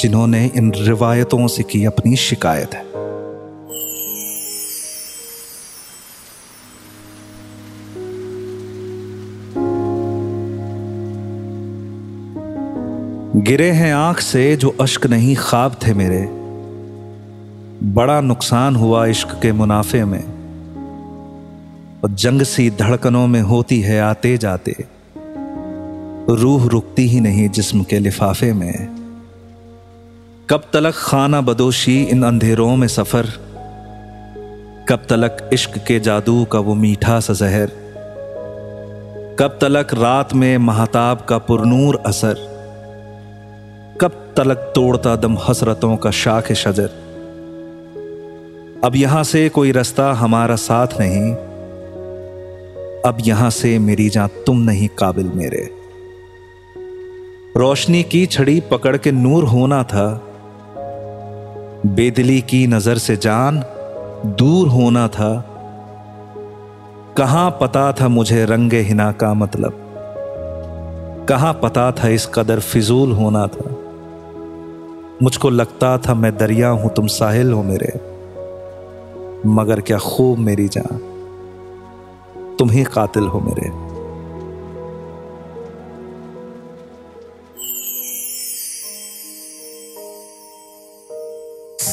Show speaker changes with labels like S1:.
S1: जिन्होंने इन रिवायतों से की अपनी शिकायत है। गिरे हैं आँख से जो अश्क नहीं ख्वाब थे मेरे। बड़ा नुकसान हुआ इश्क के मुनाफे में। और जंग सी धड़कनों में होती है आते जाते रूह रुकती ही नहीं जिस्म के लिफाफे में। कब तलक खाना बदोशी इन अंधेरों में सफ़र? कब तलक इश्क के जादू का वो मीठा सा जहर? कब तलक रात में महताब का पुरनूर असर? कब तलक तोड़ता दम हसरतों का शाख शजर? अब यहाँ से कोई रास्ता हमारा साथ नहीं। अब यहाँ से मेरी जान तुम नहीं काबिल मेरे। रोशनी की छड़ी पकड़ के नूर होना था। बेदली की नज़र से जान, दूर होना था। कहाँ पता था मुझे रंगे हिना का मतलब? कहाँ पता था इस कदर फिजूल होना था? मुझको लगता था मैं दरिया हूँ, तुम साहिल हो मेरे। मगर क्या खूब मेरी जान। तुम ही कातिल हो मेरे।